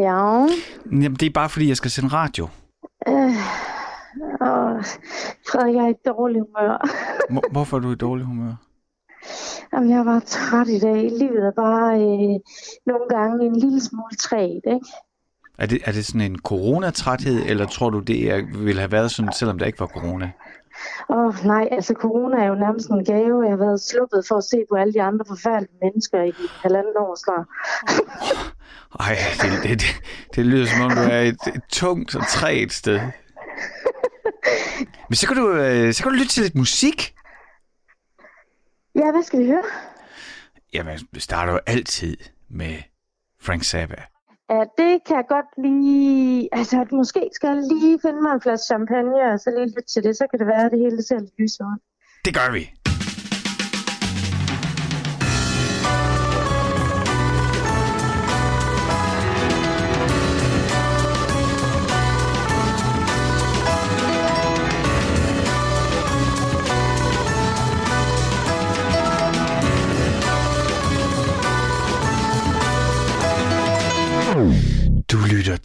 Ja. Jamen, det er bare fordi, jeg skal sende radio. Øh, åh, Frederik, jeg er i dårlig humør. Hvor- Hvorfor er du i dårlig humør? Jamen, jeg bare træt i dag. Livet er bare øh, nogle gange en lille smule træt, ikke? Er det, er det sådan en coronatræthed, eller tror du, det er, ville have været sådan, selvom der ikke var corona? Åh oh, nej, altså corona er jo nærmest en gave. Jeg har været sluppet for at se på alle de andre forfærdelige mennesker i halvanden år snart. Ej, det, det, det, det lyder som om, du er et, et tungt og træt sted. Men så kan, du, øh, så kan du lytte til lidt musik. Ja, hvad skal vi høre? Jamen, vi starter jo altid med Frank Zappa. Ja, det kan jeg godt lige... Altså, måske skal jeg lige finde mig en flaske champagne, og så lige lytte til det. Så kan det være, at det hele ser lidt lysere. Det gør vi.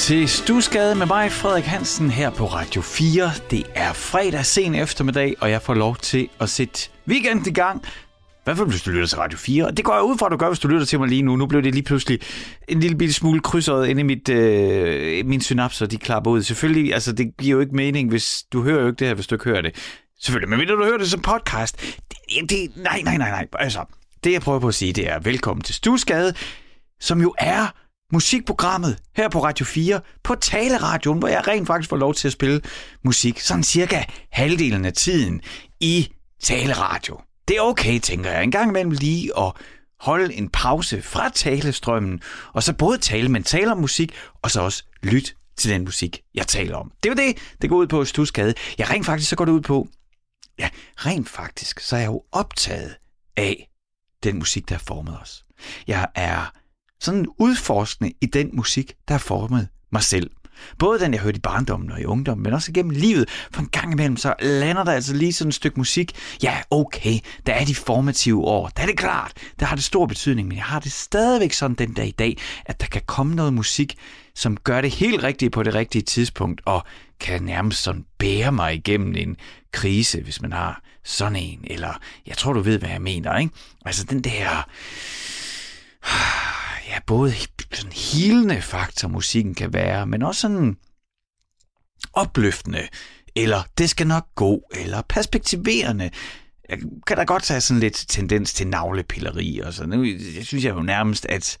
Til Stusgade med mig, Frederik Hansen, her på Radio 4. Det er fredag sen eftermiddag, og jeg får lov til at sætte weekenden i gang. Hvad for hvis du lytter til Radio 4? Det går jeg ud fra, at du gør, hvis du lytter til mig lige nu. Nu blev det lige pludselig en lille bitte smule krydset inde i mit, øh, min synapser, de klapper ud. Selvfølgelig, altså det giver jo ikke mening, hvis du hører jo ikke det her, hvis du ikke hører det. Selvfølgelig, men hvis du hører det som podcast, det, det, nej, nej, nej, nej. Altså, det jeg prøver på at sige, det er velkommen til Stusgade, som jo er musikprogrammet her på Radio 4 på Taleradioen, hvor jeg rent faktisk får lov til at spille musik sådan cirka halvdelen af tiden i taleradio. Det er okay, tænker jeg. En gang imellem lige at holde en pause fra talestrømmen, og så både tale, men tale om musik, og så også lytte til den musik, jeg taler om. Det er jo det, det går ud på Stusgade. Ja, rent faktisk så går det ud på, ja, rent faktisk, så er jeg jo optaget af den musik, der har formet os. Jeg er sådan udforskende i den musik, der har formet mig selv. Både den, jeg hørte i barndommen og i ungdommen, men også gennem livet. For en gang imellem, så lander der altså lige sådan et stykke musik. Ja, okay, der er de formative år. Der er det klart, der har det stor betydning, men jeg har det stadigvæk sådan den dag i dag, at der kan komme noget musik, som gør det helt rigtigt på det rigtige tidspunkt, og kan nærmest sådan bære mig igennem en krise, hvis man har sådan en, eller jeg tror, du ved, hvad jeg mener, ikke? Altså den der ja, både sådan hilende faktor, musikken kan være, men også sådan opløftende, eller det skal nok gå, eller perspektiverende. Jeg kan da godt tage sådan lidt tendens til navlepilleri og sådan. Nu jeg synes jeg jo nærmest, at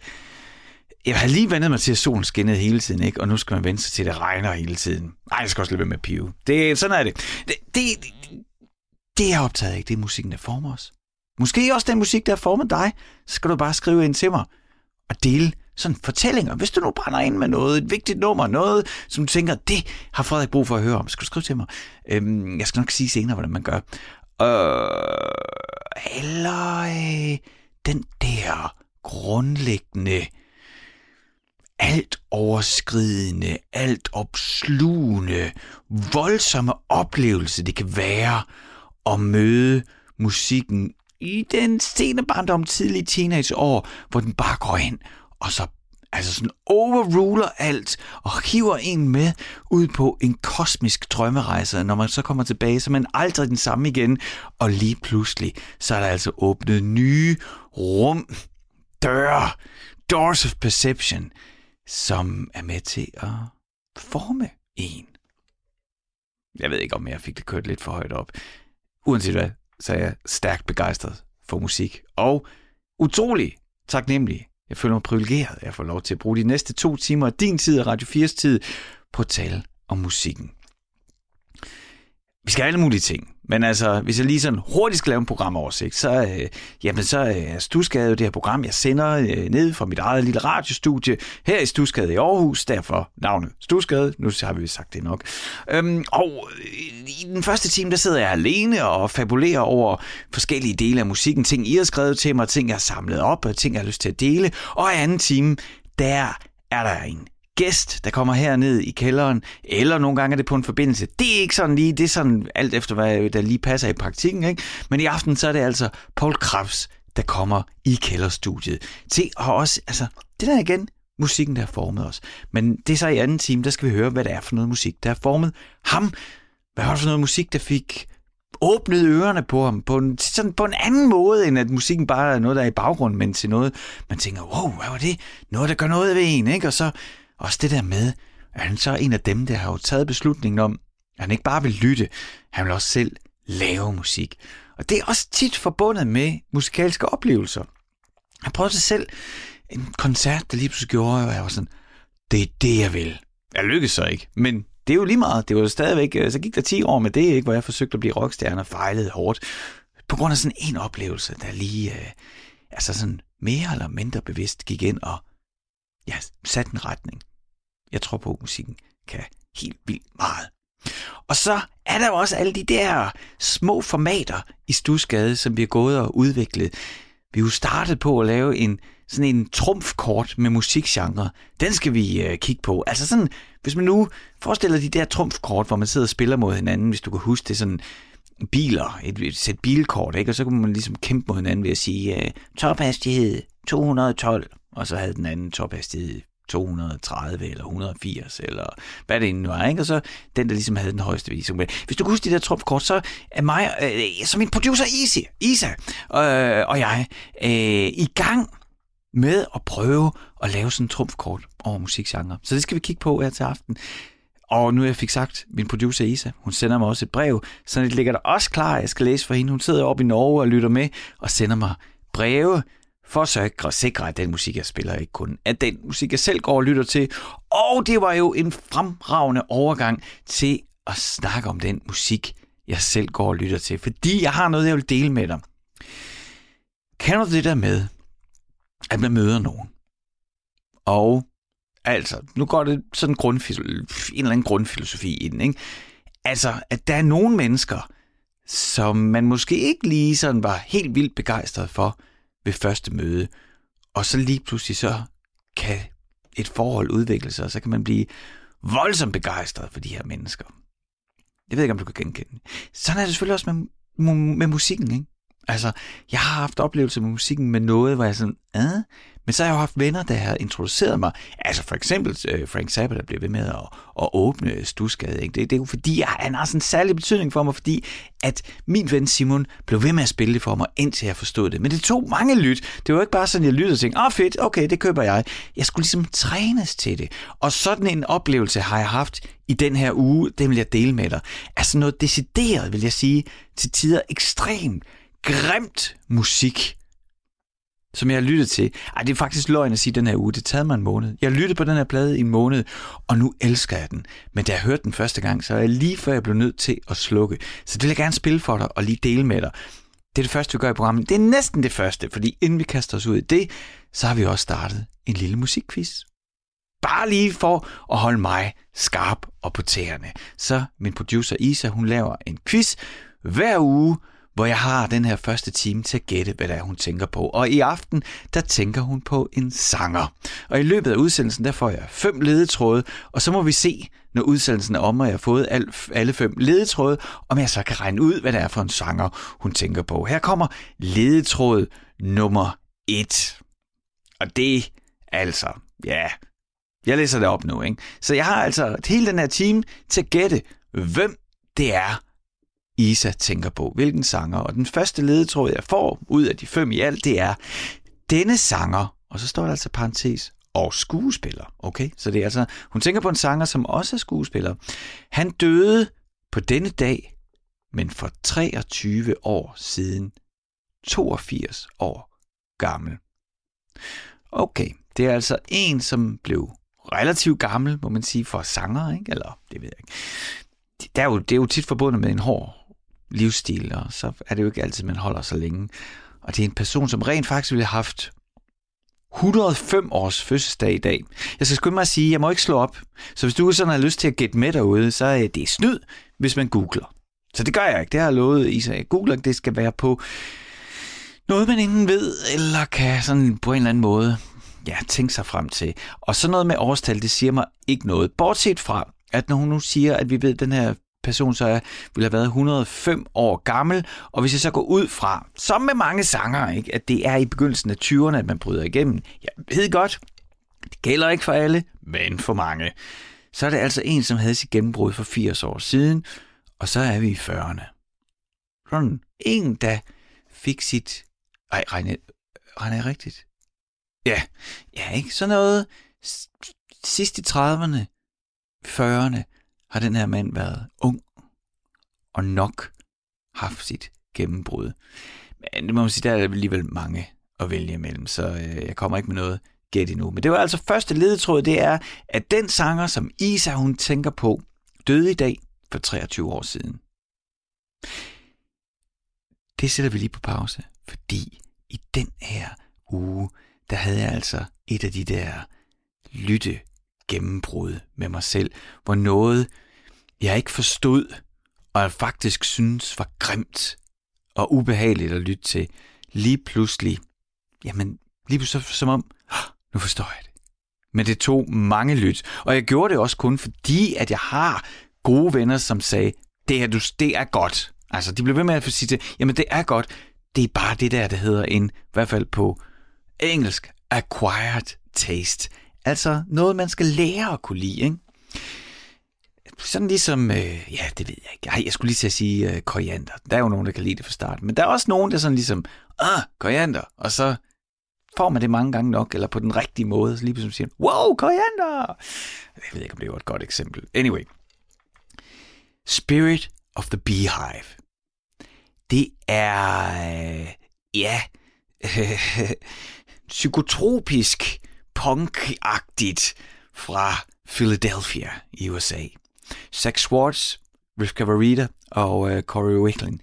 jeg har lige vendt mig til, at solen skinnede hele tiden, ikke? og nu skal man vente sig til, at det regner hele tiden. Nej, jeg skal også lade med at pive. Det, sådan er det. Det, det, det er optaget ikke. Det er musikken, der former os. Måske også den musik, der har formet dig. Så skal du bare skrive ind til mig at dele sådan fortællinger. Hvis du nu brænder ind med noget, et vigtigt nummer, noget, som du tænker, det har Frederik brug for at høre om, skal du skrive til mig. Øhm, jeg skal nok sige senere, hvordan man gør. Øh, eller øh, den der grundlæggende, alt overskridende, alt opslugende, voldsomme oplevelse, det kan være at møde musikken i den sene barndom, tidlige teenageår, hvor den bare går ind og så altså sådan overruler alt og hiver en med ud på en kosmisk drømmerejse. Når man så kommer tilbage, så er man aldrig den samme igen. Og lige pludselig, så er der altså åbnet nye rum, døre, doors of perception, som er med til at forme en. Jeg ved ikke, om jeg fik det kørt lidt for højt op. Uanset hvad, så er jeg stærkt begejstret for musik. Og utrolig taknemmelig. Jeg føler mig privilegeret, at jeg får lov til at bruge de næste to timer af din tid og Radio 4's tid på at tale om musikken. Vi skal have alle mulige ting. Men altså, hvis jeg lige sådan hurtigt skal lave en programoversigt, så, øh, jamen, så øh, er Stusgade jo det her program, jeg sender øh, ned fra mit eget lille radiostudie her i Stusgade i Aarhus. Derfor navnet Stusgade. Nu har vi sagt det nok. Øhm, og øh, i den første time, der sidder jeg alene og fabulerer over forskellige dele af musikken. Ting, I har skrevet til mig, ting, jeg har samlet op, og ting, jeg har lyst til at dele. Og i anden time, der er der en gæst, der kommer herned i kælderen, eller nogle gange er det på en forbindelse. Det er ikke sådan lige, det er sådan alt efter, hvad der lige passer i praktikken, ikke? Men i aften, så er det altså Paul Krabs, der kommer i kælderstudiet til og også, altså, det der igen, musikken, der har formet os. Men det er så i anden time, der skal vi høre, hvad det er for noget musik, der har formet ham. Hvad var det for noget musik, der fik åbnet ørerne på ham på en, sådan på en anden måde, end at musikken bare er noget, der er i baggrunden, men til noget, man tænker, wow, hvad var det? Noget, der gør noget ved en, ikke? Og så også det der med, at han så er en af dem, der har jo taget beslutningen om, at han ikke bare vil lytte, han vil også selv lave musik. Og det er også tit forbundet med musikalske oplevelser. Han prøvede sig selv en koncert, der lige pludselig gjorde, og jeg var sådan, det er det, jeg vil. Jeg lykkedes så ikke, men det er jo lige meget. Det var jo stadigvæk, øh, så gik der 10 år med det, ikke, hvor jeg forsøgte at blive rockstjerne og fejlede hårdt. På grund af sådan en oplevelse, der lige, øh, altså sådan mere eller mindre bevidst gik ind og ja, satte en retning. Jeg tror på, at musikken kan helt vildt meget. Og så er der jo også alle de der små formater i Stusgade, som vi har gået og udviklet. Vi har jo startet på at lave en sådan en trumfkort med musikgenre. Den skal vi øh, kigge på. Altså sådan, hvis man nu forestiller de der trumfkort, hvor man sidder og spiller mod hinanden, hvis du kan huske det sådan biler, et, et sæt bilkort, ikke? og så kunne man ligesom kæmpe mod hinanden ved at sige øh, tophastighed 212, og så havde den anden tophastighed 230 eller 180, eller hvad det nu er, ikke? Og så den, der ligesom havde den højeste visum. Hvis du kan huske de der trumfkort, så er mig, øh, som min producer Easy, Isa øh, og jeg øh, i gang med at prøve at lave sådan en trumfkort over musikgenre. Så det skal vi kigge på her til aften. Og nu jeg fik sagt, min producer Isa, hun sender mig også et brev, så det ligger der også klar, jeg skal læse for hende. Hun sidder oppe i Norge og lytter med og sender mig breve for at sikre, at sikre, at den musik, jeg spiller, ikke kun er den musik, jeg selv går og lytter til. Og det var jo en fremragende overgang til at snakke om den musik, jeg selv går og lytter til, fordi jeg har noget, jeg vil dele med dig. Kan du det der med, at man møder nogen. Og altså, nu går det sådan grundfilosofi, en eller anden grundfilosofi i den, ikke? Altså, at der er nogle mennesker, som man måske ikke lige sådan var helt vildt begejstret for ved første møde, og så lige pludselig så kan et forhold udvikle sig, og så kan man blive voldsomt begejstret for de her mennesker. Jeg ved ikke, om du kan genkende Sådan er det selvfølgelig også med, med musikken, ikke? Altså, jeg har haft oplevelser med musikken med noget, hvor jeg sådan, ah, men så har jeg jo haft venner, der har introduceret mig. Altså for eksempel øh, Frank Zappa, der blev ved med at, at åbne Stusgade. Ikke? Det, det er jo fordi, han har sådan en særlig betydning for mig, fordi at min ven Simon blev ved med at spille det for mig, indtil jeg forstod det. Men det tog mange lyt. Det var ikke bare sådan, jeg lyttede og tænkte, åh oh, fedt, okay, det køber jeg. Jeg skulle ligesom trænes til det. Og sådan en oplevelse har jeg haft i den her uge, det vil jeg dele med dig. Altså noget decideret, vil jeg sige, til tider ekstremt grimt musik, som jeg har lyttet til. Ej, det er faktisk løgn at sige den her uge. Det tager mig en måned. Jeg lyttede på den her plade i en måned, og nu elsker jeg den. Men da jeg hørte den første gang, så er jeg lige før jeg blev nødt til at slukke. Så det vil jeg gerne spille for dig og lige dele med dig. Det er det første, vi gør i programmet. Det er næsten det første, fordi inden vi kaster os ud i det, så har vi også startet en lille musikquiz. Bare lige for at holde mig skarp og på tæerne. Så min producer Isa, hun laver en quiz hver uge, hvor jeg har den her første time til at gætte, hvad det er, hun tænker på. Og i aften, der tænker hun på en sanger. Og i løbet af udsendelsen, der får jeg fem ledetråde, og så må vi se, når udsendelsen er om, og jeg har fået alle fem ledetråde, om jeg så kan regne ud, hvad det er for en sanger, hun tænker på. Her kommer ledetråd nummer et. Og det altså, ja, jeg læser det op nu, ikke? Så jeg har altså hele den her time til at gætte, hvem det er, Isa tænker på, hvilken sanger. Og den første ledetråd, jeg får ud af de fem i alt, det er denne sanger, og så står der altså parentes, og skuespiller. Okay, så det er altså, hun tænker på en sanger, som også er skuespiller. Han døde på denne dag, men for 23 år siden. 82 år gammel. Okay, det er altså en, som blev relativt gammel, må man sige, for sanger, ikke? Eller, det ved jeg ikke. Det er jo, det er jo tit forbundet med en hård livsstil, og så er det jo ikke altid, man holder så længe. Og det er en person, som rent faktisk ville have haft 105 års fødselsdag i dag. Jeg skal skynde mig at sige, at jeg må ikke slå op. Så hvis du sådan har lyst til at gætte med derude, så er det snyd, hvis man googler. Så det gør jeg ikke. Det har jeg lovet Isa. Jeg googler, det skal være på noget, man ingen ved, eller kan sådan på en eller anden måde ja, tænke sig frem til. Og så noget med årstal, det siger mig ikke noget. Bortset fra, at når hun nu siger, at vi ved, at den her person så er, vil have været 105 år gammel, og hvis jeg så går ud fra, som med mange sanger, ikke, at det er i begyndelsen af 20'erne, at man bryder igennem. Jeg ved godt, det gælder ikke for alle, men for mange. Så er det altså en, som havde sit gennembrud for 80 år siden, og så er vi i 40'erne. Sådan en, der fik sit... Ej, regner, regner jeg rigtigt? Ja, ja, ikke? Sådan noget sidst i 30'erne, 40'erne, har den her mand været ung og nok haft sit gennembrud. Men det må man sige, der er alligevel mange at vælge imellem, så øh, jeg kommer ikke med noget gæt endnu. Men det var altså første ledetråd, det er, at den sanger, som Isa hun tænker på, døde i dag for 23 år siden. Det sætter vi lige på pause, fordi i den her uge, der havde jeg altså et af de der lytte gennembrud med mig selv, hvor noget, jeg ikke forstod, og jeg faktisk synes var grimt og ubehageligt at lytte til, lige pludselig, jamen lige pludselig som om, nu forstår jeg det. Men det tog mange lyt, og jeg gjorde det også kun fordi, at jeg har gode venner, som sagde, det her, du, det er godt. Altså, de blev ved med at sige det, jamen det er godt, det er bare det der, der hedder en, i hvert fald på engelsk, acquired taste. Altså noget, man skal lære at kunne lide, ikke? Sådan ligesom, øh, ja, det ved jeg ikke. Ej, jeg skulle lige til at sige øh, koriander. Der er jo nogen, der kan lide det fra starten. Men der er også nogen, der sådan ligesom, ah, koriander. Og så får man det mange gange nok, eller på den rigtige måde. Så lige pludselig siger wow, koriander! Jeg ved ikke, om det var et godt eksempel. Anyway. Spirit of the Beehive. Det er, øh, ja, øh, psykotropisk punkagtigt fra Philadelphia i USA. Zach Schwartz, Rick Cavarita og uh, Corey Wicklin,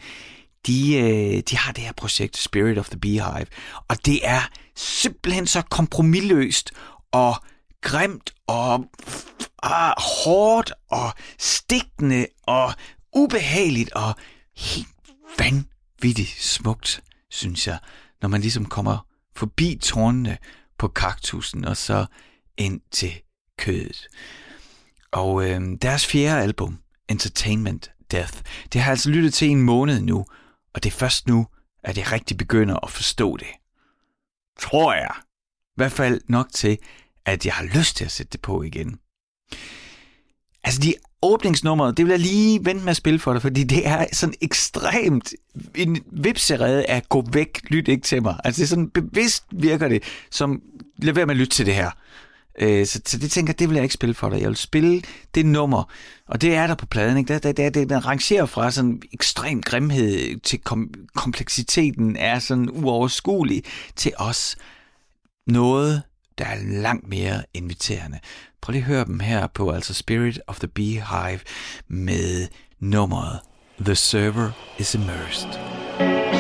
de, øh, de har det her projekt Spirit of the Beehive, og det er simpelthen så kompromilløst og grimt og ah, hårdt og stikkende og ubehageligt og helt vanvittigt smukt, synes jeg, når man ligesom kommer forbi tårnene på kaktusen og så ind til kødet. Og øh, deres fjerde album, Entertainment Death, det har jeg altså lyttet til en måned nu, og det er først nu, at jeg rigtig begynder at forstå det. Tror jeg. I hvert fald nok til, at jeg har lyst til at sætte det på igen. Altså de åbningsnummeret, det vil jeg lige vente med at spille for dig, fordi det er sådan ekstremt en vipserede af gå væk, lyt ikke til mig. Altså det er sådan bevidst virker det, som lad være med at lytte til det her. Øh, så, så det tænker jeg, det vil jeg ikke spille for dig. Jeg vil spille det nummer, og det er der på pladen. Ikke? Der, der, der, den rangerer fra sådan ekstrem grimhed til kom, kompleksiteten er sådan uoverskuelig til os noget, der er langt mere inviterende. Prøv lige at høre dem her på altså Spirit of the Beehive med nummeret The Server is Immersed.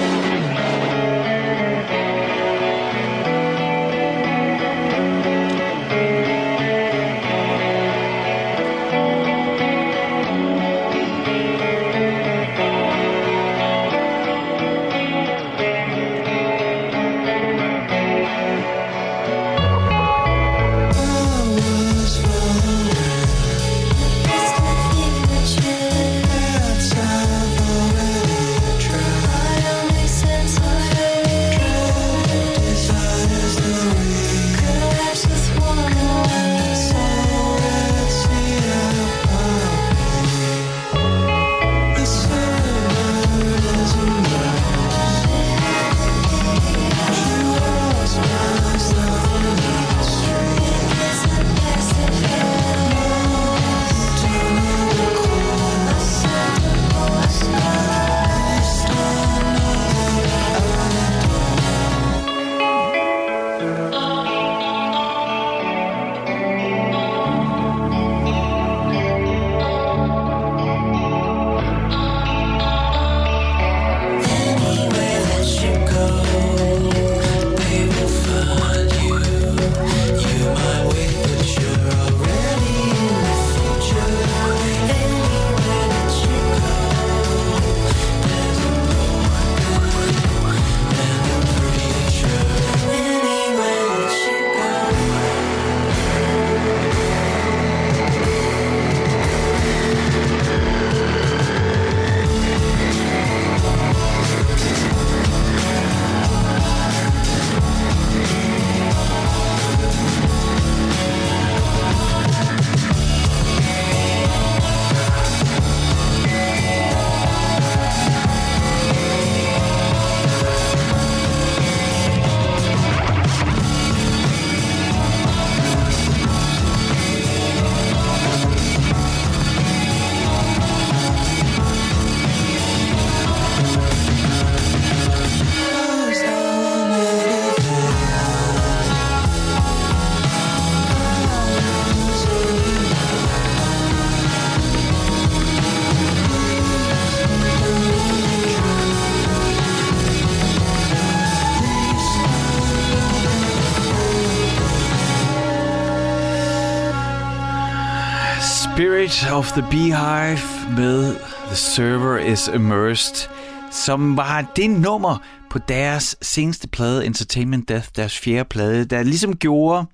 Spirit of the Beehive med The Server is Immersed, som var det nummer på deres seneste plade, Entertainment Death, deres fjerde plade, der ligesom gjorde,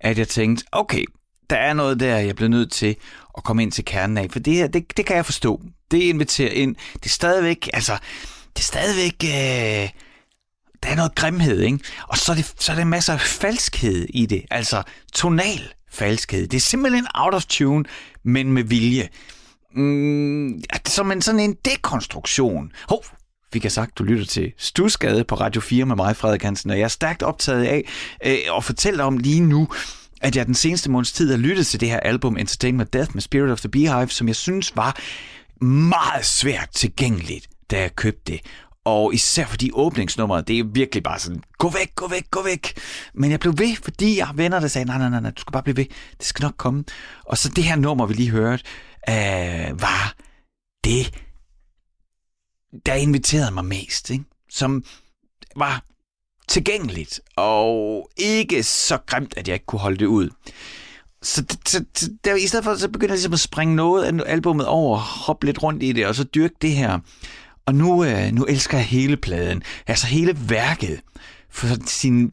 at jeg tænkte, okay, der er noget der, jeg bliver nødt til at komme ind til kernen af, for det her, det, det kan jeg forstå. Det inviterer ind. Det er stadigvæk, altså, det er stadigvæk, øh, der er noget grimhed, ikke? Og så er, det, så er der masser af falskhed i det, altså tonal falskhed. Det er simpelthen out of tune, men med vilje. Mm, som en sådan en dekonstruktion. Hov, vi kan sagt, du lytter til Stusgade på Radio 4 med mig, Frederik Hansen, og jeg er stærkt optaget af øh, at fortælle om lige nu, at jeg den seneste måneds tid har lyttet til det her album Entertainment Death med Spirit of the Beehive, som jeg synes var meget svært tilgængeligt, da jeg købte det. Og især fordi åbningsnummeret, det er virkelig bare sådan, gå væk, gå væk, gå væk. Men jeg blev ved, fordi jeg har venner, der sagde, nej, nej, nej, nej, du skal bare blive ved. Det skal nok komme. Og så det her nummer, vi lige hørte, øh, var det der inviterede mig mest, ikke? som var tilgængeligt, og ikke så grimt, at jeg ikke kunne holde det ud. Så, så, så der, i stedet for, så begyndte jeg ligesom at springe noget af albumet over, hoppe lidt rundt i det, og så dyrke det her. Og nu, øh, nu elsker jeg hele pladen, altså hele værket, for sin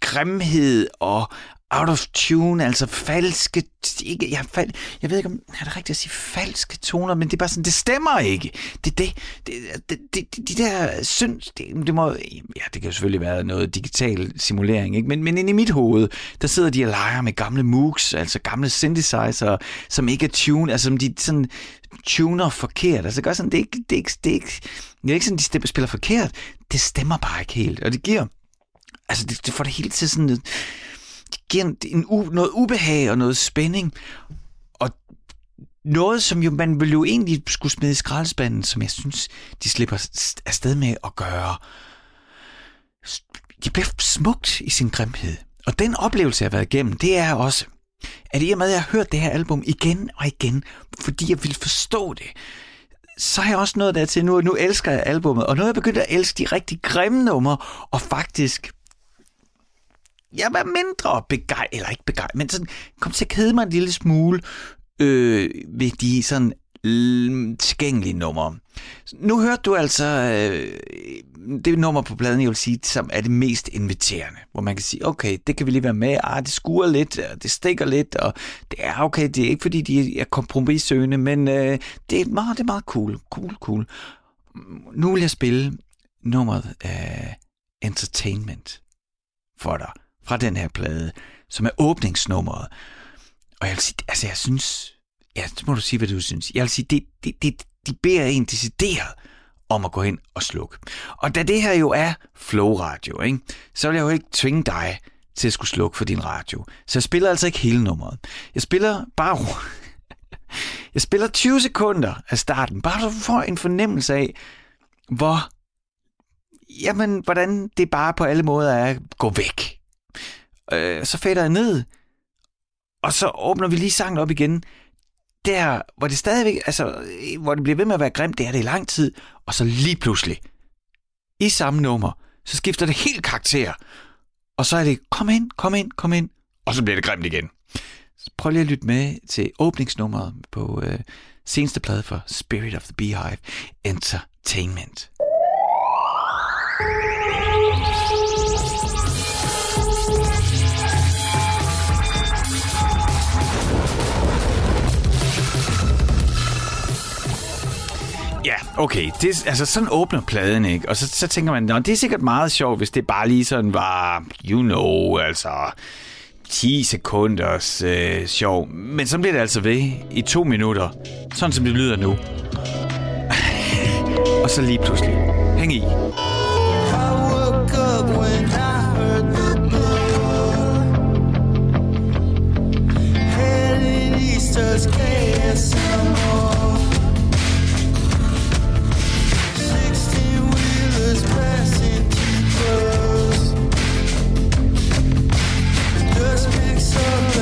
grimhed og out of tune, altså falske, ikke, jeg, fal, jeg ved ikke, om er det rigtigt at sige falske toner, men det er bare sådan, det stemmer ikke. Det det, det, det, det de der synes, det, det må, ja, det kan jo selvfølgelig være noget digital simulering, ikke? Men, men inde i mit hoved, der sidder de og leger med gamle moocs, altså gamle synthesizer, som ikke er tune, altså som de sådan tuner forkert. Altså gør sådan, det er ikke, det er ikke, det er ikke, det er ikke sådan, de spiller forkert. Det stemmer bare ikke helt, og det giver, altså det, det får det hele til sådan giver en, en, noget ubehag og noget spænding. Og noget, som jo man ville jo egentlig skulle smide i skraldespanden, som jeg synes, de slipper afsted med at gøre. De bliver smukt i sin grimhed. Og den oplevelse, jeg har været igennem, det er også, at i og med, at jeg har hørt det her album igen og igen, fordi jeg vil forstå det, så har jeg også noget der til nu, nu elsker jeg albummet, og nu er jeg begyndt at elske de rigtig grimme numre, og faktisk jeg var mindre begejstret, eller ikke begejstret, men sådan, kom til at kede mig en lille smule øh, ved de sådan tilgængelige numre. Nu hørte du altså øh, det nummer på pladen, jeg vil sige, som er det mest inviterende. Hvor man kan sige, okay, det kan vi lige være med. Ah, det skuer lidt, og det stikker lidt, og det er okay, det er ikke fordi, de er kompromissøgende, men øh, det, er meget, det er meget cool, cool, cool. Nu vil jeg spille nummeret øh, Entertainment for dig fra den her plade, som er åbningsnummeret. Og jeg vil sige, altså jeg synes, ja, så må du sige, hvad du synes. Jeg vil sige, det, det, det, de beder en decideret om at gå hen og slukke. Og da det her jo er flow radio, ikke, så vil jeg jo ikke tvinge dig til at skulle slukke for din radio. Så jeg spiller altså ikke hele nummeret. Jeg spiller bare... jeg spiller 20 sekunder af starten, bare så du får en fornemmelse af, hvor... Jamen, hvordan det bare på alle måder er at gå væk øh, så fader jeg ned, og så åbner vi lige sangen op igen. Der, hvor det stadigvæk, altså, øh, hvor det bliver ved med at være grimt, det er det i lang tid, og så lige pludselig, i samme nummer, så skifter det helt karakter. Og så er det, kom ind, kom ind, kom ind, og så bliver det grimt igen. Så prøv lige at lytte med til åbningsnummeret på øh, seneste plade for Spirit of the Beehive, Entertainment. Ja, okay. Det, altså, sådan åbner pladen, ikke? Og så, så tænker man, det er sikkert meget sjovt, hvis det bare lige sådan var, you know, altså 10 sekunders øh, sjov. Men så bliver det altså ved i to minutter. Sådan som det lyder nu. og så lige pludselig. Hæng i. Just can't swallows more.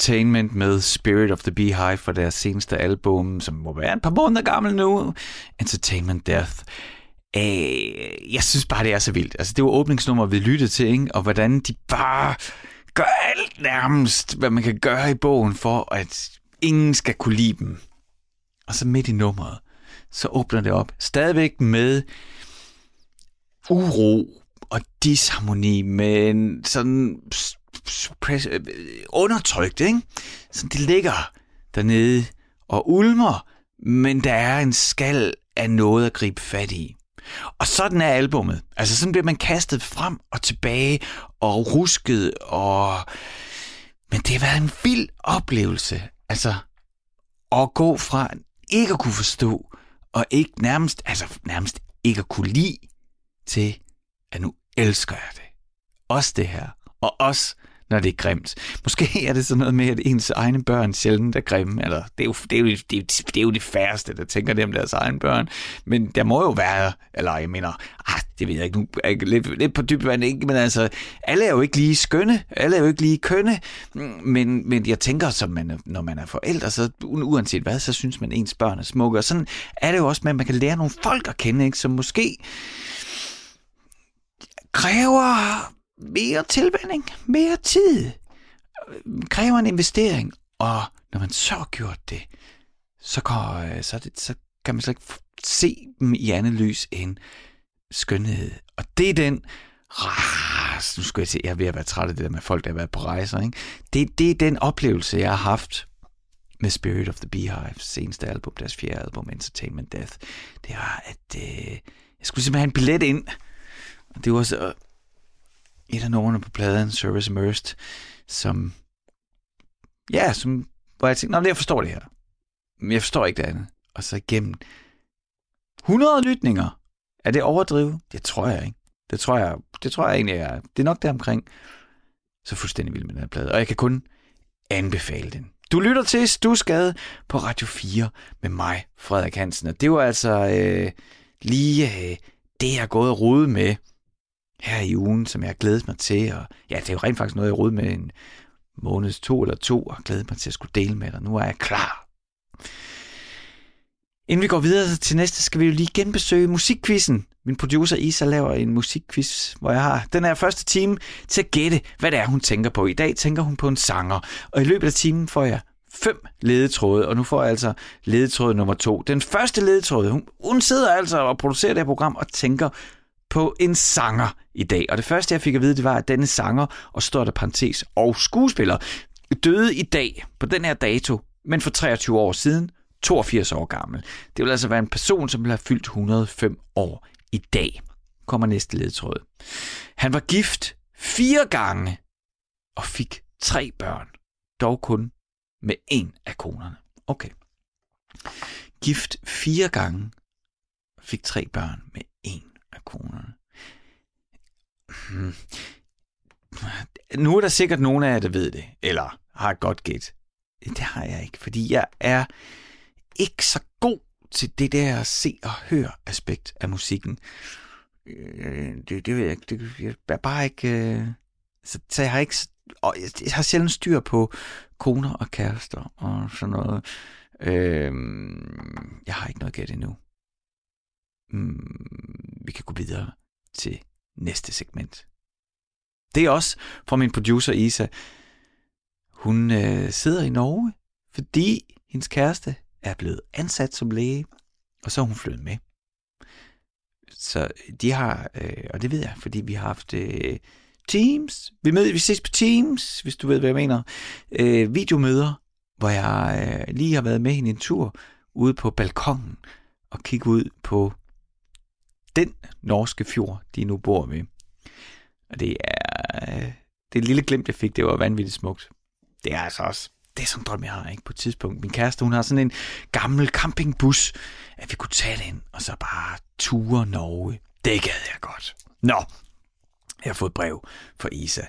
Entertainment med Spirit of the Beehive fra deres seneste album, som må være et par måneder gammel nu. Entertainment Death. Øh, jeg synes bare, det er så vildt. Altså, det var åbningsnummer, vi lyttede til, ikke? og hvordan de bare gør alt nærmest, hvad man kan gøre i bogen, for at ingen skal kunne lide dem. og så midt i nummeret, så åbner det op. Stadigvæk med uro og disharmoni, men sådan øh, undertrykt, ikke? Så det ligger dernede og ulmer, men der er en skal af noget at gribe fat i. Og sådan er albummet. Altså sådan bliver man kastet frem og tilbage og rusket og... Men det har været en vild oplevelse. Altså at gå fra ikke at kunne forstå og ikke nærmest, altså nærmest ikke at kunne lide til, at nu elsker jeg det. Også det her. Og også når det er grimt. Måske er det sådan noget med, at ens egne børn sjældent er grimme. Eller, det, er jo, det, er jo, det, er, det er jo det færreste, der tænker det om deres egne børn. Men der må jo være, eller jeg mener, ah, det ved jeg ikke, nu er jeg lidt, lidt på dybt vand, ikke? men altså, alle er jo ikke lige skønne, alle er jo ikke lige kønne, men, men jeg tænker, som man, når man er forældre, så uanset hvad, så synes man, at ens børn er smukke. Og sådan er det jo også med, at man kan lære nogle folk at kende, ikke? som måske kræver mere tilvænding, mere tid, kræver en investering, og når man så har gjort det, så kan, øh, så, det, så kan man slet ikke se dem i andet lys end skønhed. Og det er den, ras, nu skal jeg se, jeg er ved at være træt af det der med folk, der har været på rejser. Ikke? Det, det er den oplevelse, jeg har haft med Spirit of the Beehive, seneste album, deres fjerde album, Entertainment Death. Det var, at øh, jeg skulle simpelthen have en billet ind. Og det var så et af numrene på pladen, Service Immersed, som, ja, som, hvor jeg tænkte, nej, jeg forstår det her. Men jeg forstår ikke det andet. Og så igennem 100 lytninger. Er det overdrivet? Det tror jeg ikke. Det tror jeg, det tror jeg egentlig er. Det er nok der omkring. Så fuldstændig vild med den her plade. Og jeg kan kun anbefale den. Du lytter til Stusgade på Radio 4 med mig, Frederik Hansen. Og det var altså øh, lige øh, det, jeg er gået og rode med her i ugen, som jeg har glædet mig til. Og ja, det er jo rent faktisk noget, jeg rod med en måneds to eller to, og glædet mig til at skulle dele med dig. Nu er jeg klar. Inden vi går videre til næste, skal vi jo lige genbesøge musikquizzen. Min producer Isa laver en musikquiz, hvor jeg har den her første time til at gætte, hvad det er, hun tænker på. I dag tænker hun på en sanger, og i løbet af timen får jeg fem ledetråde, og nu får jeg altså ledetråd nummer to. Den første ledetråd, hun, hun sidder altså og producerer det her program og tænker på en sanger i dag. Og det første, jeg fik at vide, det var, at denne sanger, og står der parentes, og skuespiller, døde i dag, på den her dato, men for 23 år siden, 82 år gammel. Det vil altså være en person, som vil have fyldt 105 år i dag. Kommer næste ledtråd. Han var gift fire gange og fik tre børn. Dog kun med en af konerne. Okay. Gift fire gange og fik tre børn med konerne. Hmm. Nu er der sikkert nogen af jer, der ved det, eller har et godt gæt. Det har jeg ikke, fordi jeg er ikke så god til det der se og høre aspekt af musikken. Øh, det, det ved jeg ikke. Det, jeg er bare ikke... Øh, så, så jeg har ikke... Og jeg har sjældent styr på koner og kærester og sådan noget. Øhm, jeg har ikke noget gæt endnu. Mm, vi kan gå videre til næste segment. Det er også fra min producer Isa. Hun øh, sidder i Norge, fordi hendes kæreste er blevet ansat som læge, og så er hun flyttet med. Så de har, øh, og det ved jeg, fordi vi har haft øh, Teams. Vi, med, vi ses på Teams, hvis du ved, hvad jeg mener. Øh, videomøder, hvor jeg øh, lige har været med hende en tur ude på balkongen og kigge ud på den norske fjord, de nu bor ved. Og det er, det lille glimt, jeg fik, det var vanvittigt smukt. Det er altså også det er sådan en drøm, jeg har ikke på et tidspunkt. Min kæreste, hun har sådan en gammel campingbus, at vi kunne tage den, og så bare ture Norge. Det gad jeg godt. Nå, jeg har fået brev fra Isa.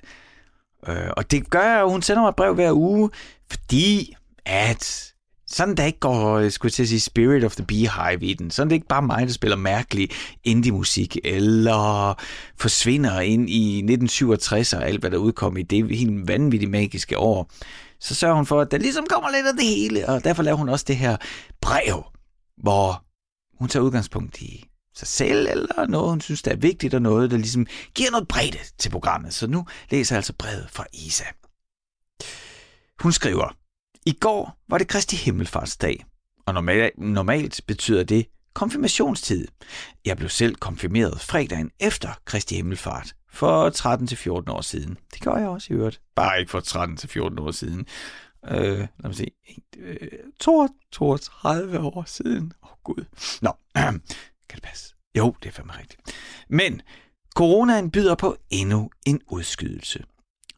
Øh, og det gør jeg, hun sender mig et brev hver uge, fordi at sådan der ikke går, øh, skulle jeg til at sige, Spirit of the Beehive i den. Sådan det er ikke bare mig, der spiller mærkelig indie-musik, eller forsvinder ind i 1967 og alt, hvad der udkom i det helt vanvittigt magiske år så sørger hun for, at der ligesom kommer lidt af det hele, og derfor laver hun også det her brev, hvor hun tager udgangspunkt i sig selv, eller noget, hun synes, der er vigtigt, og noget, der ligesom giver noget bredde til programmet. Så nu læser jeg altså brevet fra Isa. Hun skriver, i går var det Kristi Himmelfartsdag, Og normalt, normalt betyder det konfirmationstid. Jeg blev selv konfirmeret fredagen efter Kristi Himmelfart for 13-14 år siden. Det gør jeg også i øvrigt. Bare ikke for 13-14 år siden. Øh, lad mig se. Øh, 32 år siden. Åh, oh, Gud. Nå, kan det passe? Jo, det er fandme rigtigt. Men coronaen byder på endnu en udskydelse.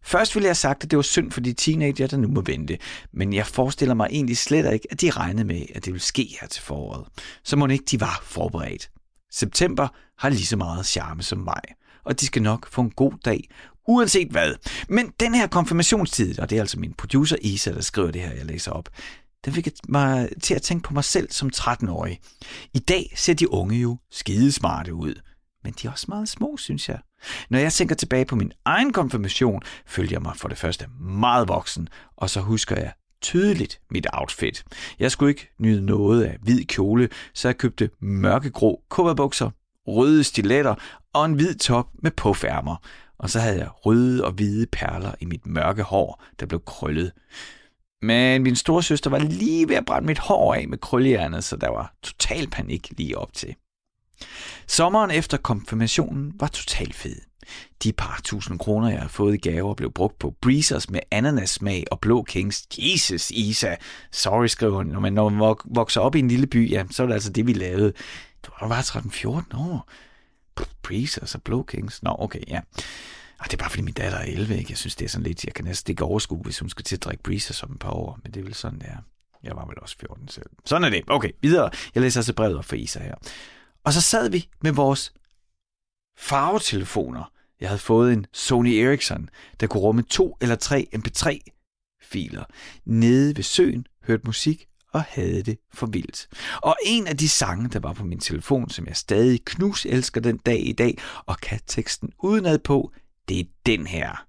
Først ville jeg have sagt, at det var synd for de teenager, der nu må vente, men jeg forestiller mig egentlig slet ikke, at de regnede med, at det ville ske her til foråret. Så må ikke de var forberedt. September har lige så meget charme som maj, og de skal nok få en god dag, uanset hvad. Men den her konfirmationstid, og det er altså min producer Isa, der skriver det her, jeg læser op, den fik mig til at tænke på mig selv som 13-årig. I dag ser de unge jo skidesmarte ud, men de er også meget små, synes jeg. Når jeg tænker tilbage på min egen konfirmation, følger jeg mig for det første meget voksen, og så husker jeg tydeligt mit outfit. Jeg skulle ikke nyde noget af hvid kjole, så jeg købte mørkegrå kobberbukser, røde stiletter og en hvid top med puffærmer. Og så havde jeg røde og hvide perler i mit mørke hår, der blev krøllet. Men min storesøster var lige ved at brænde mit hår af med krøllejernet, så der var total panik lige op til. Sommeren efter konfirmationen var totalt fed. De par tusind kroner, jeg havde fået i gaver, blev brugt på breezers med ananassmag og blå kings. Jesus, Isa. Sorry, skrev hun. Når man, når man vokser op i en lille by, ja, så er det altså det, vi lavede. Du var bare 13-14 år. Breezers og blå kings. Nå, okay, ja. Og det er bare fordi min datter er 11, ikke? Jeg synes, det er sådan lidt, jeg kan næsten ikke overskue, hvis hun skal til at drikke breezers om et par år. Men det er vel sådan, det er. Jeg var vel også 14 selv. Sådan er det. Okay, videre. Jeg læser altså brevet op for Isa her. Og så sad vi med vores farvetelefoner. Jeg havde fået en Sony Ericsson, der kunne rumme to eller tre MP3-filer. Nede ved søen hørte musik og havde det for vildt. Og en af de sange, der var på min telefon, som jeg stadig knus elsker den dag i dag, og kan teksten udenad på, det er den her.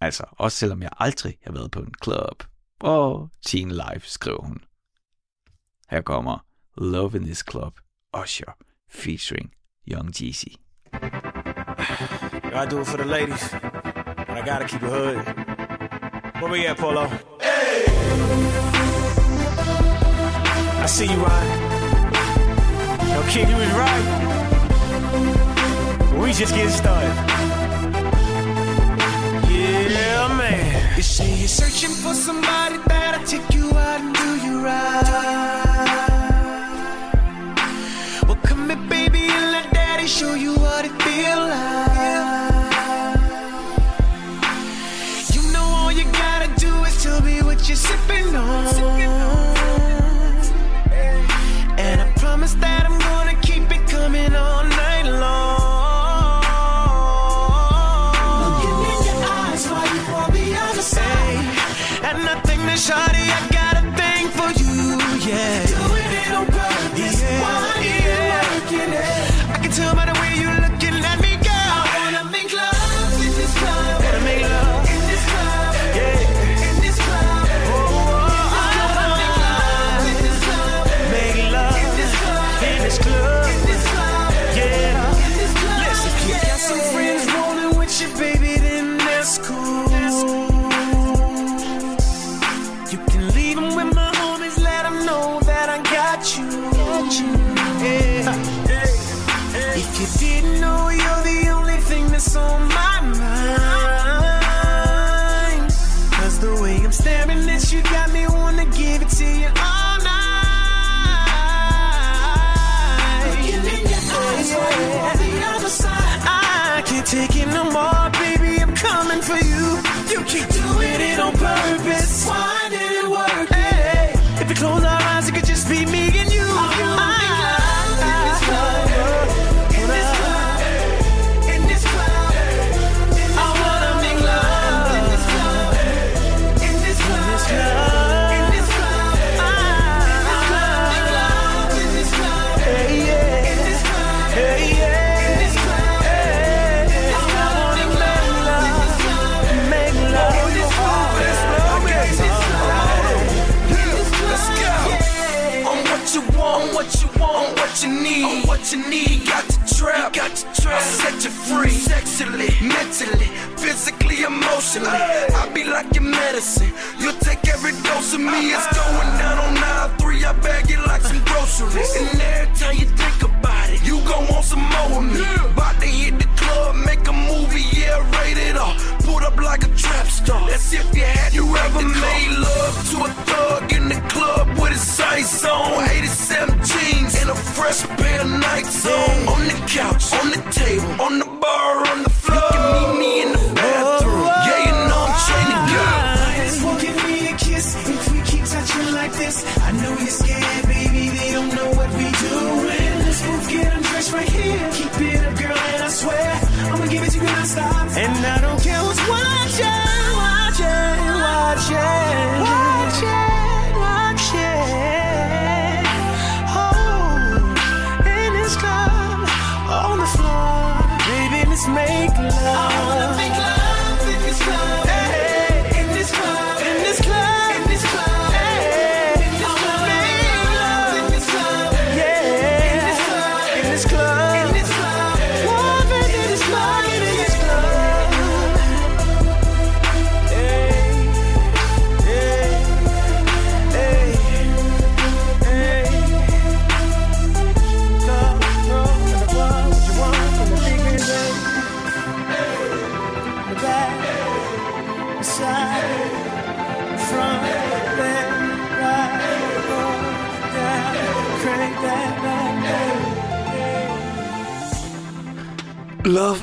Altså, også selvom jeg aldrig har været på en club. Og Teen Life, skriver hun. Her kommer Love in this Club Usher featuring Young Jeezy. I do it for the ladies, but I gotta keep it hood. Where we at, Polo? Hey! I see you, Ryan. Yo, kid, you was right. We just getting started. Yeah, man. You say you're searching for somebody that'll take you out and do you right. Show you what it feel like. You know all you gotta do is tell me what you're sipping on. And I promise that I'm gonna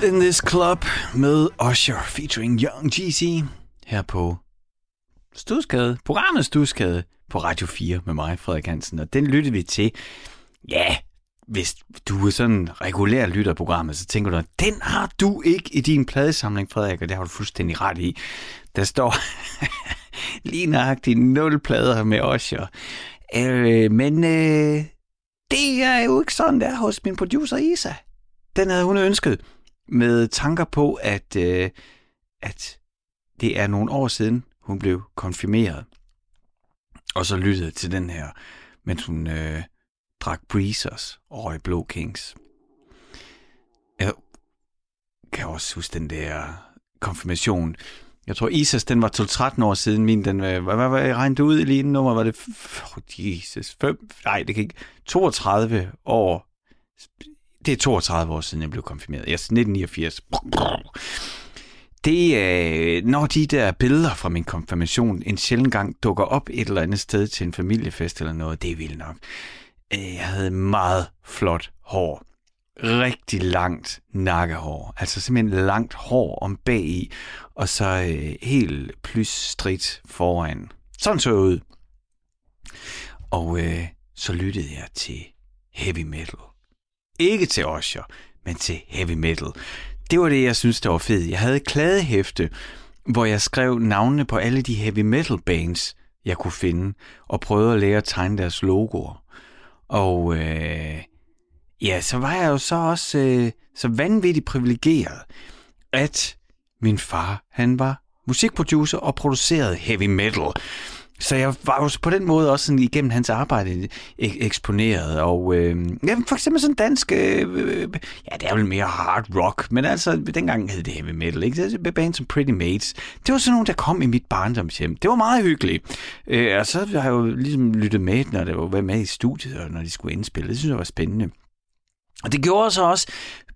Love in this Club med Usher featuring Young Jeezy her på Studskade, programmet Studskade på Radio 4 med mig, Frederik Hansen. Og den lyttede vi til. Ja, hvis du er sådan regulær lytter programmet, så tænker du, at den har du ikke i din pladesamling, Frederik, og det har du fuldstændig ret i. Der står lige nøjagtigt nul plader med Usher. Øh, men øh, det er jo ikke sådan, der hos min producer Isa. Den havde hun ønsket med tanker på, at, øh, at det er nogle år siden, hun blev konfirmeret. Og så lyttede til den her, mens hun øh, drak Breezers over i Blå Kings. Jeg kan også huske den der konfirmation. Jeg tror, Isas, den var 12-13 år siden. Min, den, øh, hvad, hvad, hvad jeg regnede ud i lige nummer? Var det, f- oh, Jesus, 5, nej, det kan ikke, 32 år. Det er 32 år siden, jeg blev konfirmeret. Jeg er 1989. Det er, når de der billeder fra min konfirmation en sjældent gang dukker op et eller andet sted til en familiefest eller noget, det er vildt nok. Øh, jeg havde meget flot hår. Rigtig langt nakkehår. Altså simpelthen langt hår om bag i, og så øh, helt plysstrit foran. Sådan så jeg ud. Og øh, så lyttede jeg til heavy metal. Ikke til Osher, men til heavy metal. Det var det, jeg synes, der var fedt. Jeg havde et kladehæfte, hvor jeg skrev navnene på alle de heavy metal bands, jeg kunne finde, og prøvede at lære at tegne deres logoer. Og øh, ja, så var jeg jo så også øh, så vanvittigt privilegeret, at min far, han var musikproducer og producerede heavy metal. Så jeg var jo på den måde også sådan igennem hans arbejde e- ek- eksponeret. Og øh, ja, for eksempel sådan dansk, øh, øh, ja, det er vel mere hard rock, men altså, dengang hed det heavy metal, ikke? Det var band som Pretty Mates. Det var sådan nogle, der kom i mit barndomshjem. Det var meget hyggeligt. Øh, og så har jeg jo ligesom lyttet med, når det var med i studiet, og når de skulle indspille. Det synes jeg var spændende. Og det gjorde så også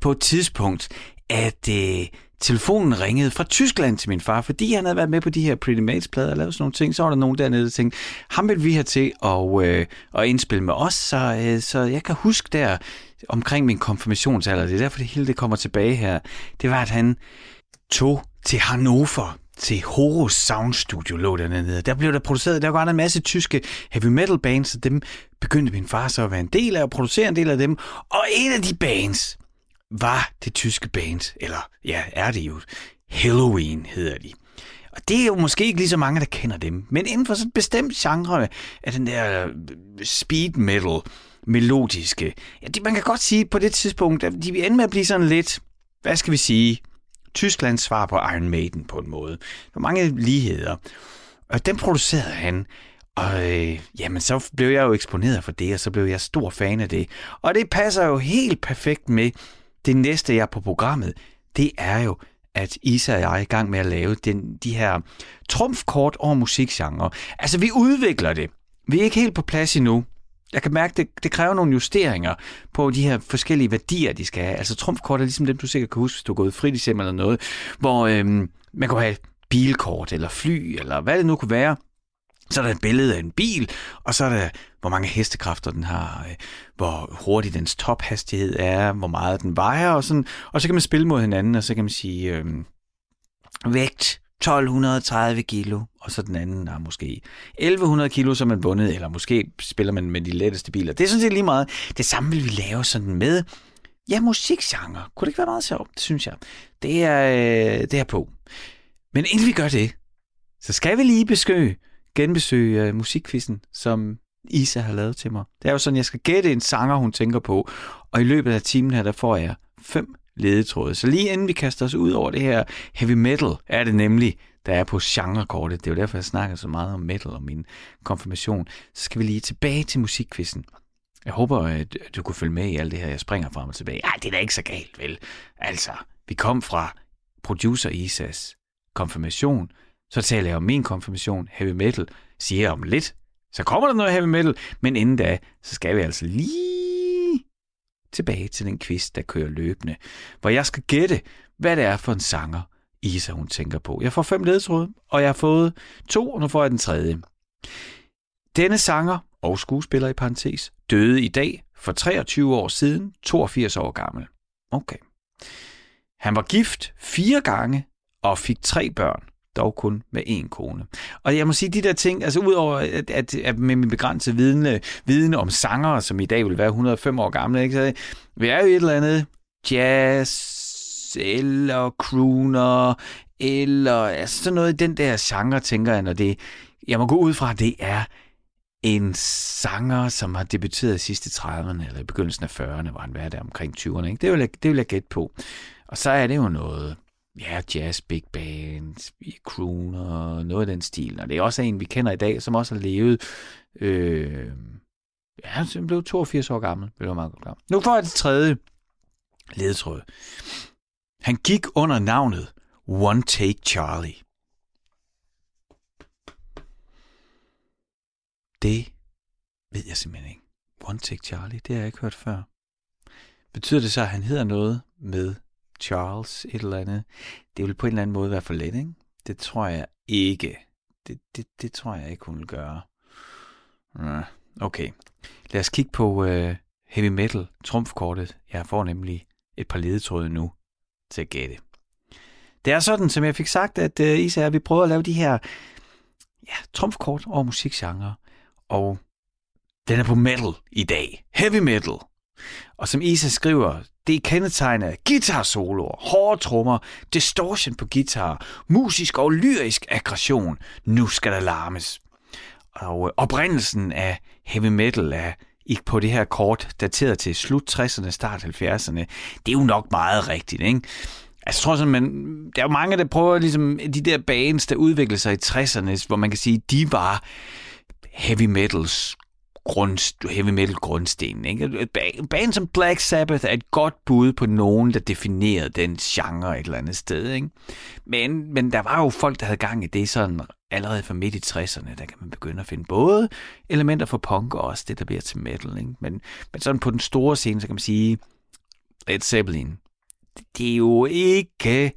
på et tidspunkt, at øh, telefonen ringede fra Tyskland til min far, fordi han havde været med på de her Pretty Mates-plader og lavet sådan nogle ting. Så var der nogen dernede, der tænkte, ham vil vi have til at, øh, at indspille med os. Så, øh, så jeg kan huske der omkring min konfirmationsalder, det er derfor det hele det kommer tilbage her, det var, at han tog til Hannover til Horus Sound Studio lå dernede. Der blev der produceret, der var der en masse tyske heavy metal bands, og dem begyndte min far så at være en del af, og producere en del af dem. Og en af de bands var det tyske band, eller ja, er det jo, Halloween hedder de. Og det er jo måske ikke lige så mange, der kender dem, men inden for sådan et bestemt genre af den der øh, speed metal, melodiske, ja, det, man kan godt sige på det tidspunkt, at de vil ende med at blive sådan lidt, hvad skal vi sige, Tysklands svar på Iron Maiden på en måde. Der var mange ligheder. Og den producerede han, og øh, jamen, så blev jeg jo eksponeret for det, og så blev jeg stor fan af det. Og det passer jo helt perfekt med det næste, jeg er på programmet. Det er jo, at Isa og jeg er i gang med at lave den, de her trumfkort over musikgenre. Altså, vi udvikler det. vi er ikke helt på plads endnu. Jeg kan mærke, det, det kræver nogle justeringer på de her forskellige værdier, de skal have. Altså trumfkort er ligesom dem, du sikkert kan huske, hvis du er gået fritidshjem eller noget, hvor øhm, man kan have bilkort eller fly, eller hvad det nu kunne være. Så er der et billede af en bil, og så er der, hvor mange hestekræfter den har, øh, hvor hurtig dens tophastighed er, hvor meget den vejer, og sådan. Og så kan man spille mod hinanden, og så kan man sige, øh, vægt 1230 kilo, og så den anden er måske 1100 kilo, som man vundet, eller måske spiller man med de letteste biler. Det er sådan set lige meget. Det samme vil vi lave sådan med, ja, musikgenre. Kunne det ikke være meget sjovt? Det synes jeg. Det er, øh, det er på. Men inden vi gør det, så skal vi lige besøge, genbesøge uh, musikquizzen, som Isa har lavet til mig. Det er jo sådan, jeg skal gætte en sanger, hun tænker på, og i løbet af timen her, der får jeg fem ledetråde. Så lige inden vi kaster os ud over det her heavy metal, er det nemlig, der er på genrekortet. Det er jo derfor, jeg snakker så meget om metal og min konfirmation. Så skal vi lige tilbage til musikquizzen. Jeg håber, at du kunne følge med i alt det her, jeg springer frem og tilbage. Ej, det er da ikke så galt, vel? Altså, vi kom fra producer Isas konfirmation, så taler jeg om min konfirmation, heavy metal, siger jeg om lidt, så kommer der noget heavy metal, men inden da, så skal vi altså lige tilbage til den quiz, der kører løbende, hvor jeg skal gætte, hvad det er for en sanger, Isa hun tænker på. Jeg får fem ledtråde, og jeg har fået to, og nu får jeg den tredje. Denne sanger og skuespiller i parentes døde i dag for 23 år siden, 82 år gammel. Okay. Han var gift fire gange og fik tre børn, dog kun med én kone. Og jeg må sige, de der ting, altså udover at, at, at med min begrænsede viden, viden om sanger, som i dag vil være 105 år gamle, ikke, så vi er jo et eller andet jazz, eller crooner, eller altså sådan noget i den der genre, tænker jeg, når det, jeg må gå ud fra, at det er en sanger, som har debuteret i sidste 30'erne, eller i begyndelsen af 40'erne, hvor han var der omkring 20'erne. Ikke? Det, vil jeg, det vil jeg gætte på. Og så er det jo noget, ja, jazz, big band, crooner, noget af den stil. Og det er også en, vi kender i dag, som også har levet, øh, ja, han blev 82 år gammel, det var meget godt Nu får jeg det tredje ledetråd. Han gik under navnet One Take Charlie. Det ved jeg simpelthen ikke. One Take Charlie, det har jeg ikke hørt før. Betyder det så, at han hedder noget med Charles et eller andet? Det vil på en eller anden måde være for let, ikke? Det tror jeg ikke. Det, det, det tror jeg ikke, hun vil gøre. Okay. Lad os kigge på uh, heavy metal trumfkortet. Jeg får nemlig et par ledetråde nu til at gætte. Det er sådan, som jeg fik sagt, at uh, Isa vi prøver at lave de her ja, trumfkort over musikgenre, og den er på metal i dag. Heavy metal. Og som Isa skriver, det er kendetegnet af guitar-soloer, hårde trommer, distortion på guitar, musisk og lyrisk aggression. Nu skal der larmes. Og øh, oprindelsen af heavy metal er ikke på det her kort, dateret til slut 60'erne, start 70'erne, det er jo nok meget rigtigt, ikke? Altså, jeg tror sådan, man, der er jo mange, der prøver ligesom, de der bands, der udviklede sig i 60'erne, hvor man kan sige, de var heavy metals grund, heavy metal grundstenen. Ikke? Band som Black Sabbath er et godt bud på nogen, der definerede den genre et eller andet sted. Ikke? Men, men der var jo folk, der havde gang i det sådan allerede fra midt i 60'erne, der kan man begynde at finde både elementer for punk og også det, der bliver til metal. Ikke? Men, men sådan på den store scene, så kan man sige, Led Zeppelin, det er jo ikke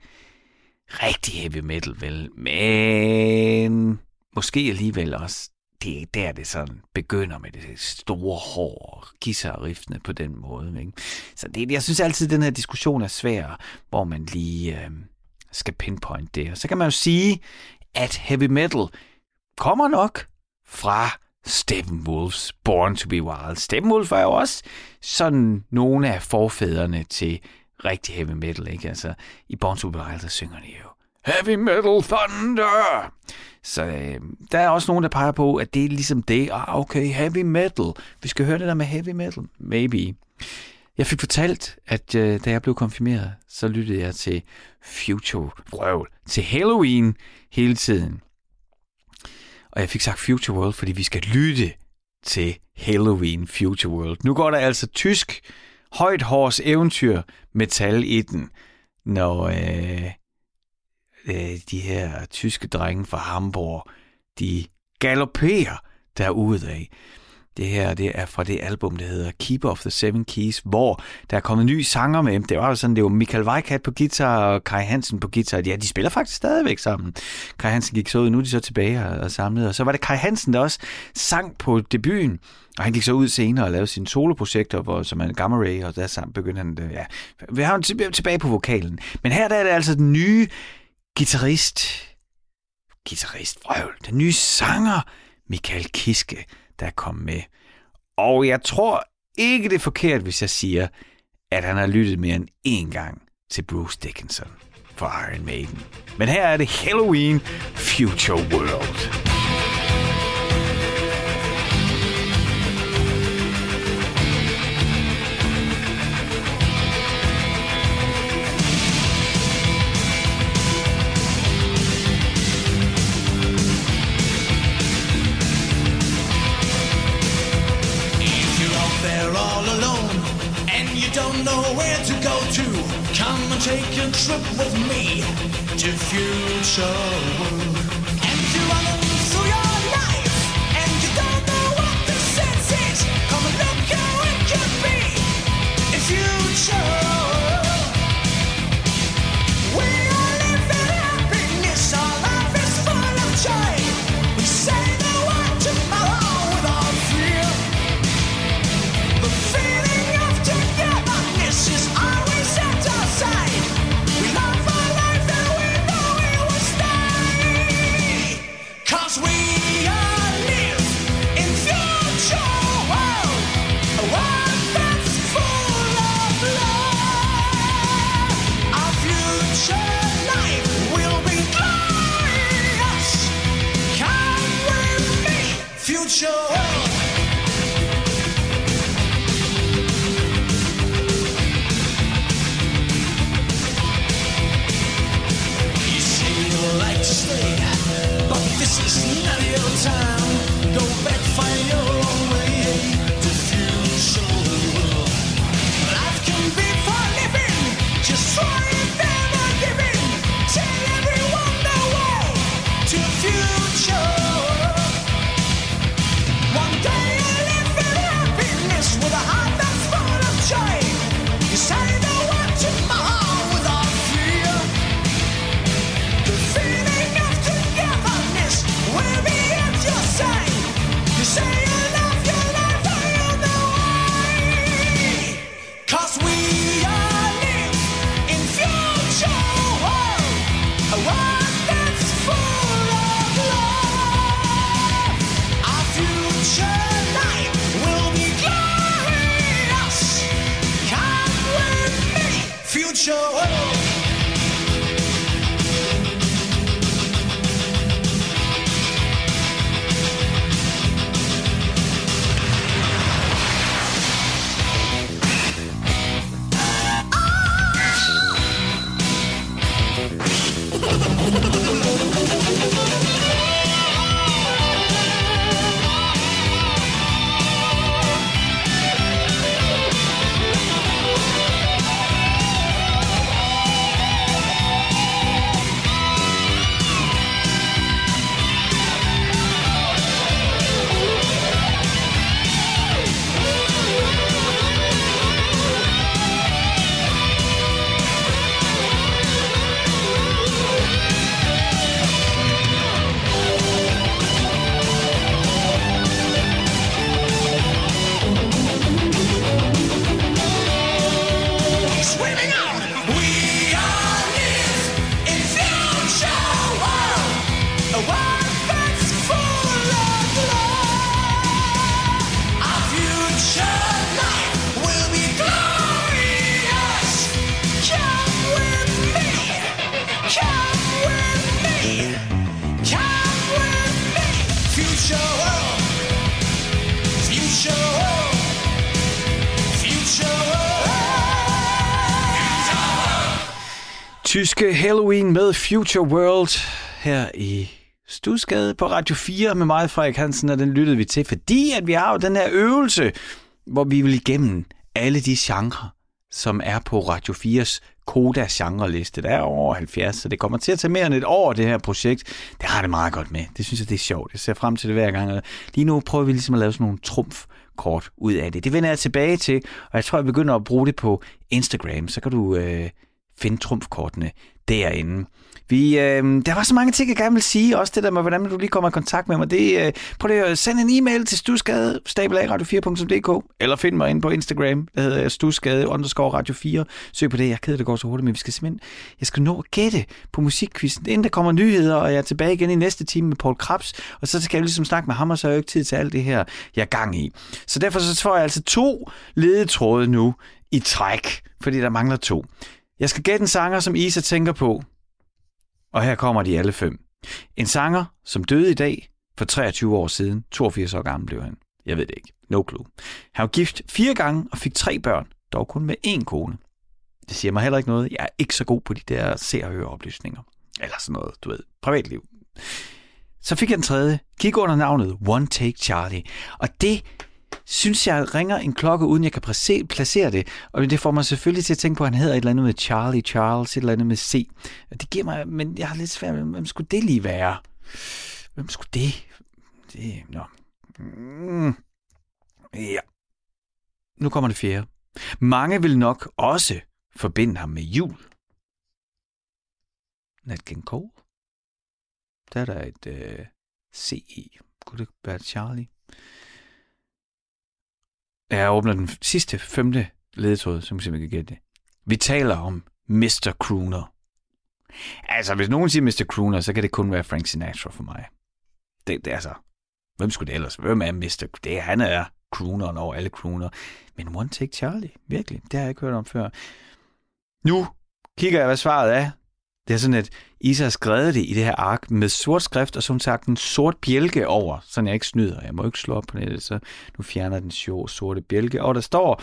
rigtig heavy metal, vel? Men måske alligevel også det er der, det sådan begynder med det store hår, guitarriffene på den måde. Ikke? Så det, jeg synes altid, at den her diskussion er svær, hvor man lige øh, skal pinpoint det. Og så kan man jo sige, at heavy metal kommer nok fra Steppenwolfs Born to be Wild. Steppenwolf er jo også sådan nogle af forfædrene til rigtig heavy metal. Ikke? Altså, I Born to be Wild, der synger de jo Heavy Metal Thunder. Så øh, der er også nogen, der peger på, at det er ligesom det. Ah, okay, heavy metal. Vi skal høre det der med heavy metal. Maybe. Jeg fik fortalt, at øh, da jeg blev konfirmeret, så lyttede jeg til Future World, til Halloween hele tiden. Og jeg fik sagt Future World, fordi vi skal lytte til Halloween Future World. Nu går der altså tysk højt hårs eventyr metal i den, når øh, øh, de her tyske drenge fra Hamburg, de galopperer derude af. Det her det er fra det album, der hedder Keeper of the Seven Keys, hvor der er kommet nye sanger med. Det var jo sådan, det var Michael Weikat på guitar og Kai Hansen på guitar. Ja, de spiller faktisk stadigvæk sammen. Kai Hansen gik så ud, nu er de så tilbage og samlet. Og så var det Kai Hansen, der også sang på debuten. Og han gik så ud senere og lavede sine soloprojekter, hvor, som er Gamma Ray, og der sammen begyndte han, øh, ja, vi har tilbage på vokalen. Men her der er det altså den nye guitarist, guitarist, vrøvl, den nye sanger, Michael Kiske, der kom med. Og jeg tror ikke, det er forkert, hvis jeg siger, at han har lyttet mere end én gang til Bruce Dickinson for Iron Maiden. Men her er det Halloween Future World. Take a trip with me to future world. And you go. Tyske Halloween med Future World her i Stusgade på Radio 4 med mig, Frederik Hansen, og den lyttede vi til, fordi at vi har jo den her øvelse, hvor vi vil igennem alle de genrer, som er på Radio 4's Koda genreliste. Der er over 70, så det kommer til at tage mere end et år, det her projekt. Det har det meget godt med. Det synes jeg, det er sjovt. Jeg ser frem til det hver gang. Lige nu prøver vi ligesom at lave sådan nogle trumf kort ud af det. Det vender jeg tilbage til, og jeg tror, jeg begynder at bruge det på Instagram. Så kan du øh, finde trumfkortene derinde. Vi, øh, der var så mange ting, jeg gerne vil sige. Også det der med, hvordan du lige kommer i kontakt med mig. Det, øh, prøv lige at sende en e-mail til stusgade, radio4.dk, eller find mig ind på Instagram, der hedder stusgade, underscore radio 4. Søg på det. Jeg keder det går så hurtigt, men vi skal simpelthen, jeg skal nå at gætte på musikkvisten, inden der kommer nyheder, og jeg er tilbage igen i næste time med Paul Krabs, og så skal jeg ligesom snakke med ham, og så har jeg jo ikke tid til alt det her, jeg er gang i. Så derfor så får jeg altså to ledetråde nu i træk, fordi der mangler to. Jeg skal gætte en sanger, som Isa tænker på. Og her kommer de alle fem. En sanger, som døde i dag for 23 år siden. 82 år gammel blev han. Jeg ved det ikke. No clue. Han var gift fire gange og fik tre børn, dog kun med én kone. Det siger mig heller ikke noget. Jeg er ikke så god på de der se- og høre-oplysninger. Eller sådan noget, du ved. Privatliv. Så fik jeg den tredje. Kig under navnet One Take Charlie. Og det synes jeg ringer en klokke, uden jeg kan placere det. Og det får mig selvfølgelig til at tænke på, at han hedder et eller andet med Charlie Charles, et eller andet med C. Det giver mig, men jeg har lidt svært med, hvem skulle det lige være? Hvem skulle det? Det, nå. Mm. Ja. Nu kommer det fjerde. Mange vil nok også forbinde ham med jul. Nat King Cole. Der er der et øh, C i. Kunne det være Charlie? Jeg åbner den sidste, femte ledetråd, som vi kan gætte det. Vi taler om Mr. Crooner. Altså, hvis nogen siger Mr. Crooner, så kan det kun være Frank Sinatra for mig. Det, det er så. Hvem skulle det ellers? Hvem er Mr. Det, er, han er crooneren over alle crooner. Men One Take Charlie, virkelig, det har jeg ikke hørt om før. Nu kigger jeg, hvad svaret er. Det er sådan, at Isa har skrevet det i det her ark med sort skrift, og som sagt en sort bjælke over, så jeg ikke snyder. Jeg må ikke slå op på nettet, så nu fjerner den sjove sorte bjælke, og der står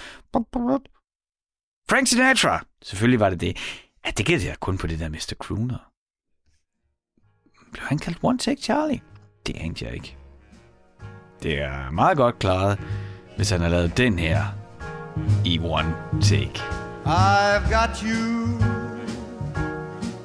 Frank Sinatra. Selvfølgelig var det det. Ja, det gælder jeg kun på det der Mr. Crooner. Blev han kaldt One Take Charlie? Det anede jeg ikke. Det er meget godt klaret, hvis han har lavet den her i One Take. I've got you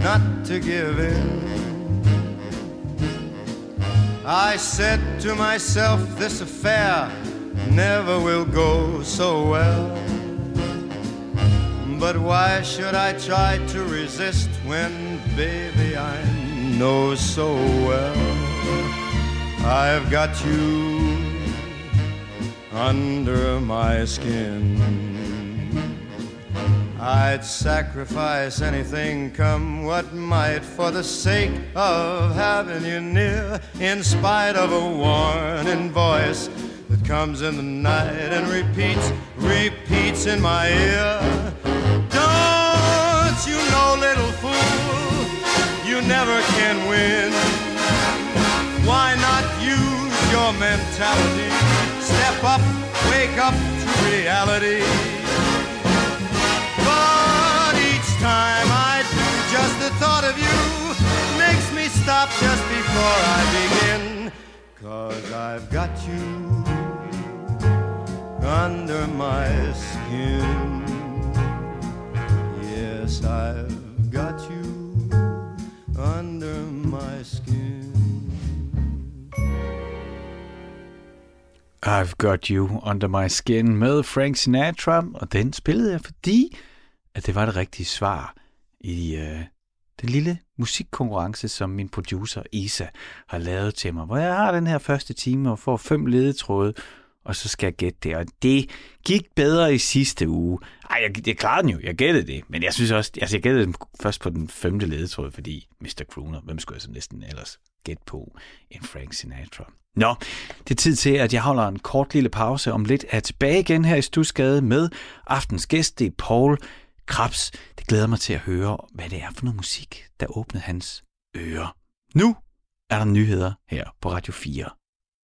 not to give in. I said to myself, this affair never will go so well. But why should I try to resist when, baby, I know so well I've got you under my skin? I'd sacrifice anything, come what might, for the sake of having you near, in spite of a warning voice that comes in the night and repeats, repeats in my ear. Don't you know, little fool, you never can win. Why not use your mentality? Step up, wake up to reality. The thought of you makes me stop just before I begin. Cause I've got you under my skin. Yes, I've got you under my skin. I've Got You Under My Skin med Frank Sinatra, og den spillede jeg, fordi at det var det rigtige svar i øh, den lille musikkonkurrence, som min producer Isa har lavet til mig, hvor jeg har den her første time og får fem ledetråde, og så skal jeg gætte det. Og det gik bedre i sidste uge. Ej, jeg, jeg klarede den jo, jeg gættede det, men jeg synes også, altså jeg gættede den først på den femte ledetråd, fordi Mr. Crooner, hvem skulle jeg så næsten ellers gætte på en Frank Sinatra? Nå, det er tid til, at jeg holder en kort lille pause. Om lidt er tilbage igen her i Stusgade med aftens gæst, det er Paul Krabs. Det glæder mig til at høre, hvad det er for noget musik, der åbnede hans ører. Nu er der nyheder her på Radio 4.